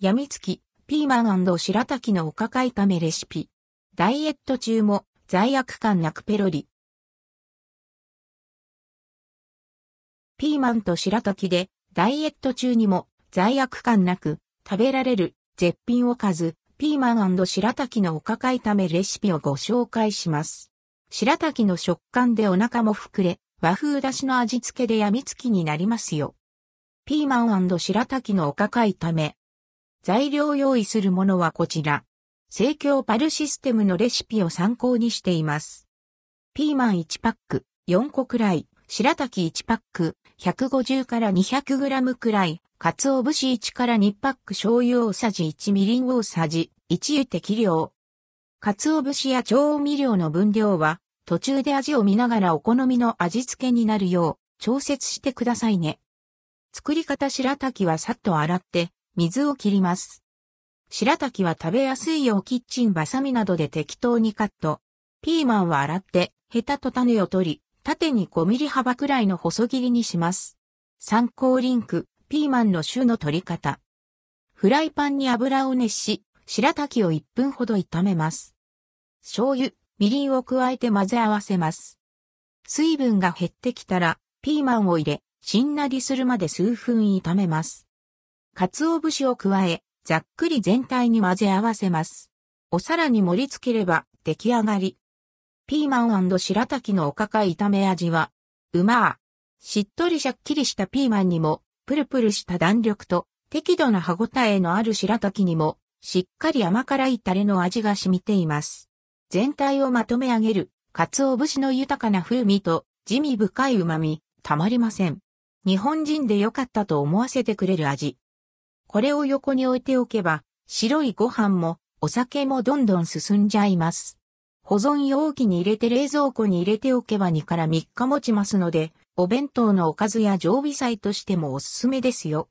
やみつき、ピーマン白滝のおかかい炒めレシピ。ダイエット中も罪悪感なくペロリ。ピーマンと白滝でダイエット中にも罪悪感なく食べられる絶品おかず、ピーマン白滝のおかかい炒めレシピをご紹介します。白滝の食感でお腹も膨れ、和風だしの味付けでやみつきになりますよ。ピーマン白滝のおかかい炒め。材料用意するものはこちら。生協パルシステムのレシピを参考にしています。ピーマン1パック、4個くらい、白滝1パック、150から200グラムくらい、鰹節1から2パック醤油大さじ1みりん大さじ1湯適量。鰹節や調味料の分量は途中で味を見ながらお好みの味付けになるよう調節してくださいね。作り方白滝はさっと洗って水を切ります。白滝は食べやすいようキッチンバサミなどで適当にカット。ピーマンは洗って、ヘタと種を取り、縦に5ミリ幅くらいの細切りにします。参考リンク、ピーマンの種の取り方。フライパンに油を熱し、白滝を1分ほど炒めます。醤油、みりんを加えて混ぜ合わせます。水分が減ってきたら、ピーマンを入れ、しんなりするまで数分炒めます。鰹節を加え、ざっくり全体に混ぜ合わせます。お皿に盛り付ければ出来上がり。ピーマン白滝のおかか炒め味は、うまー。しっとりしゃっきりしたピーマンにも、プルプルした弾力と、適度な歯ごたえのある白滝にも、しっかり甘辛いタレの味が染みています。全体をまとめ上げる、鰹節の豊かな風味と、地味深い旨味、たまりません。日本人でよかったと思わせてくれる味。これを横に置いておけば、白いご飯もお酒もどんどん進んじゃいます。保存容器に入れて冷蔵庫に入れておけば2から3日持ちますので、お弁当のおかずや常備菜としてもおすすめですよ。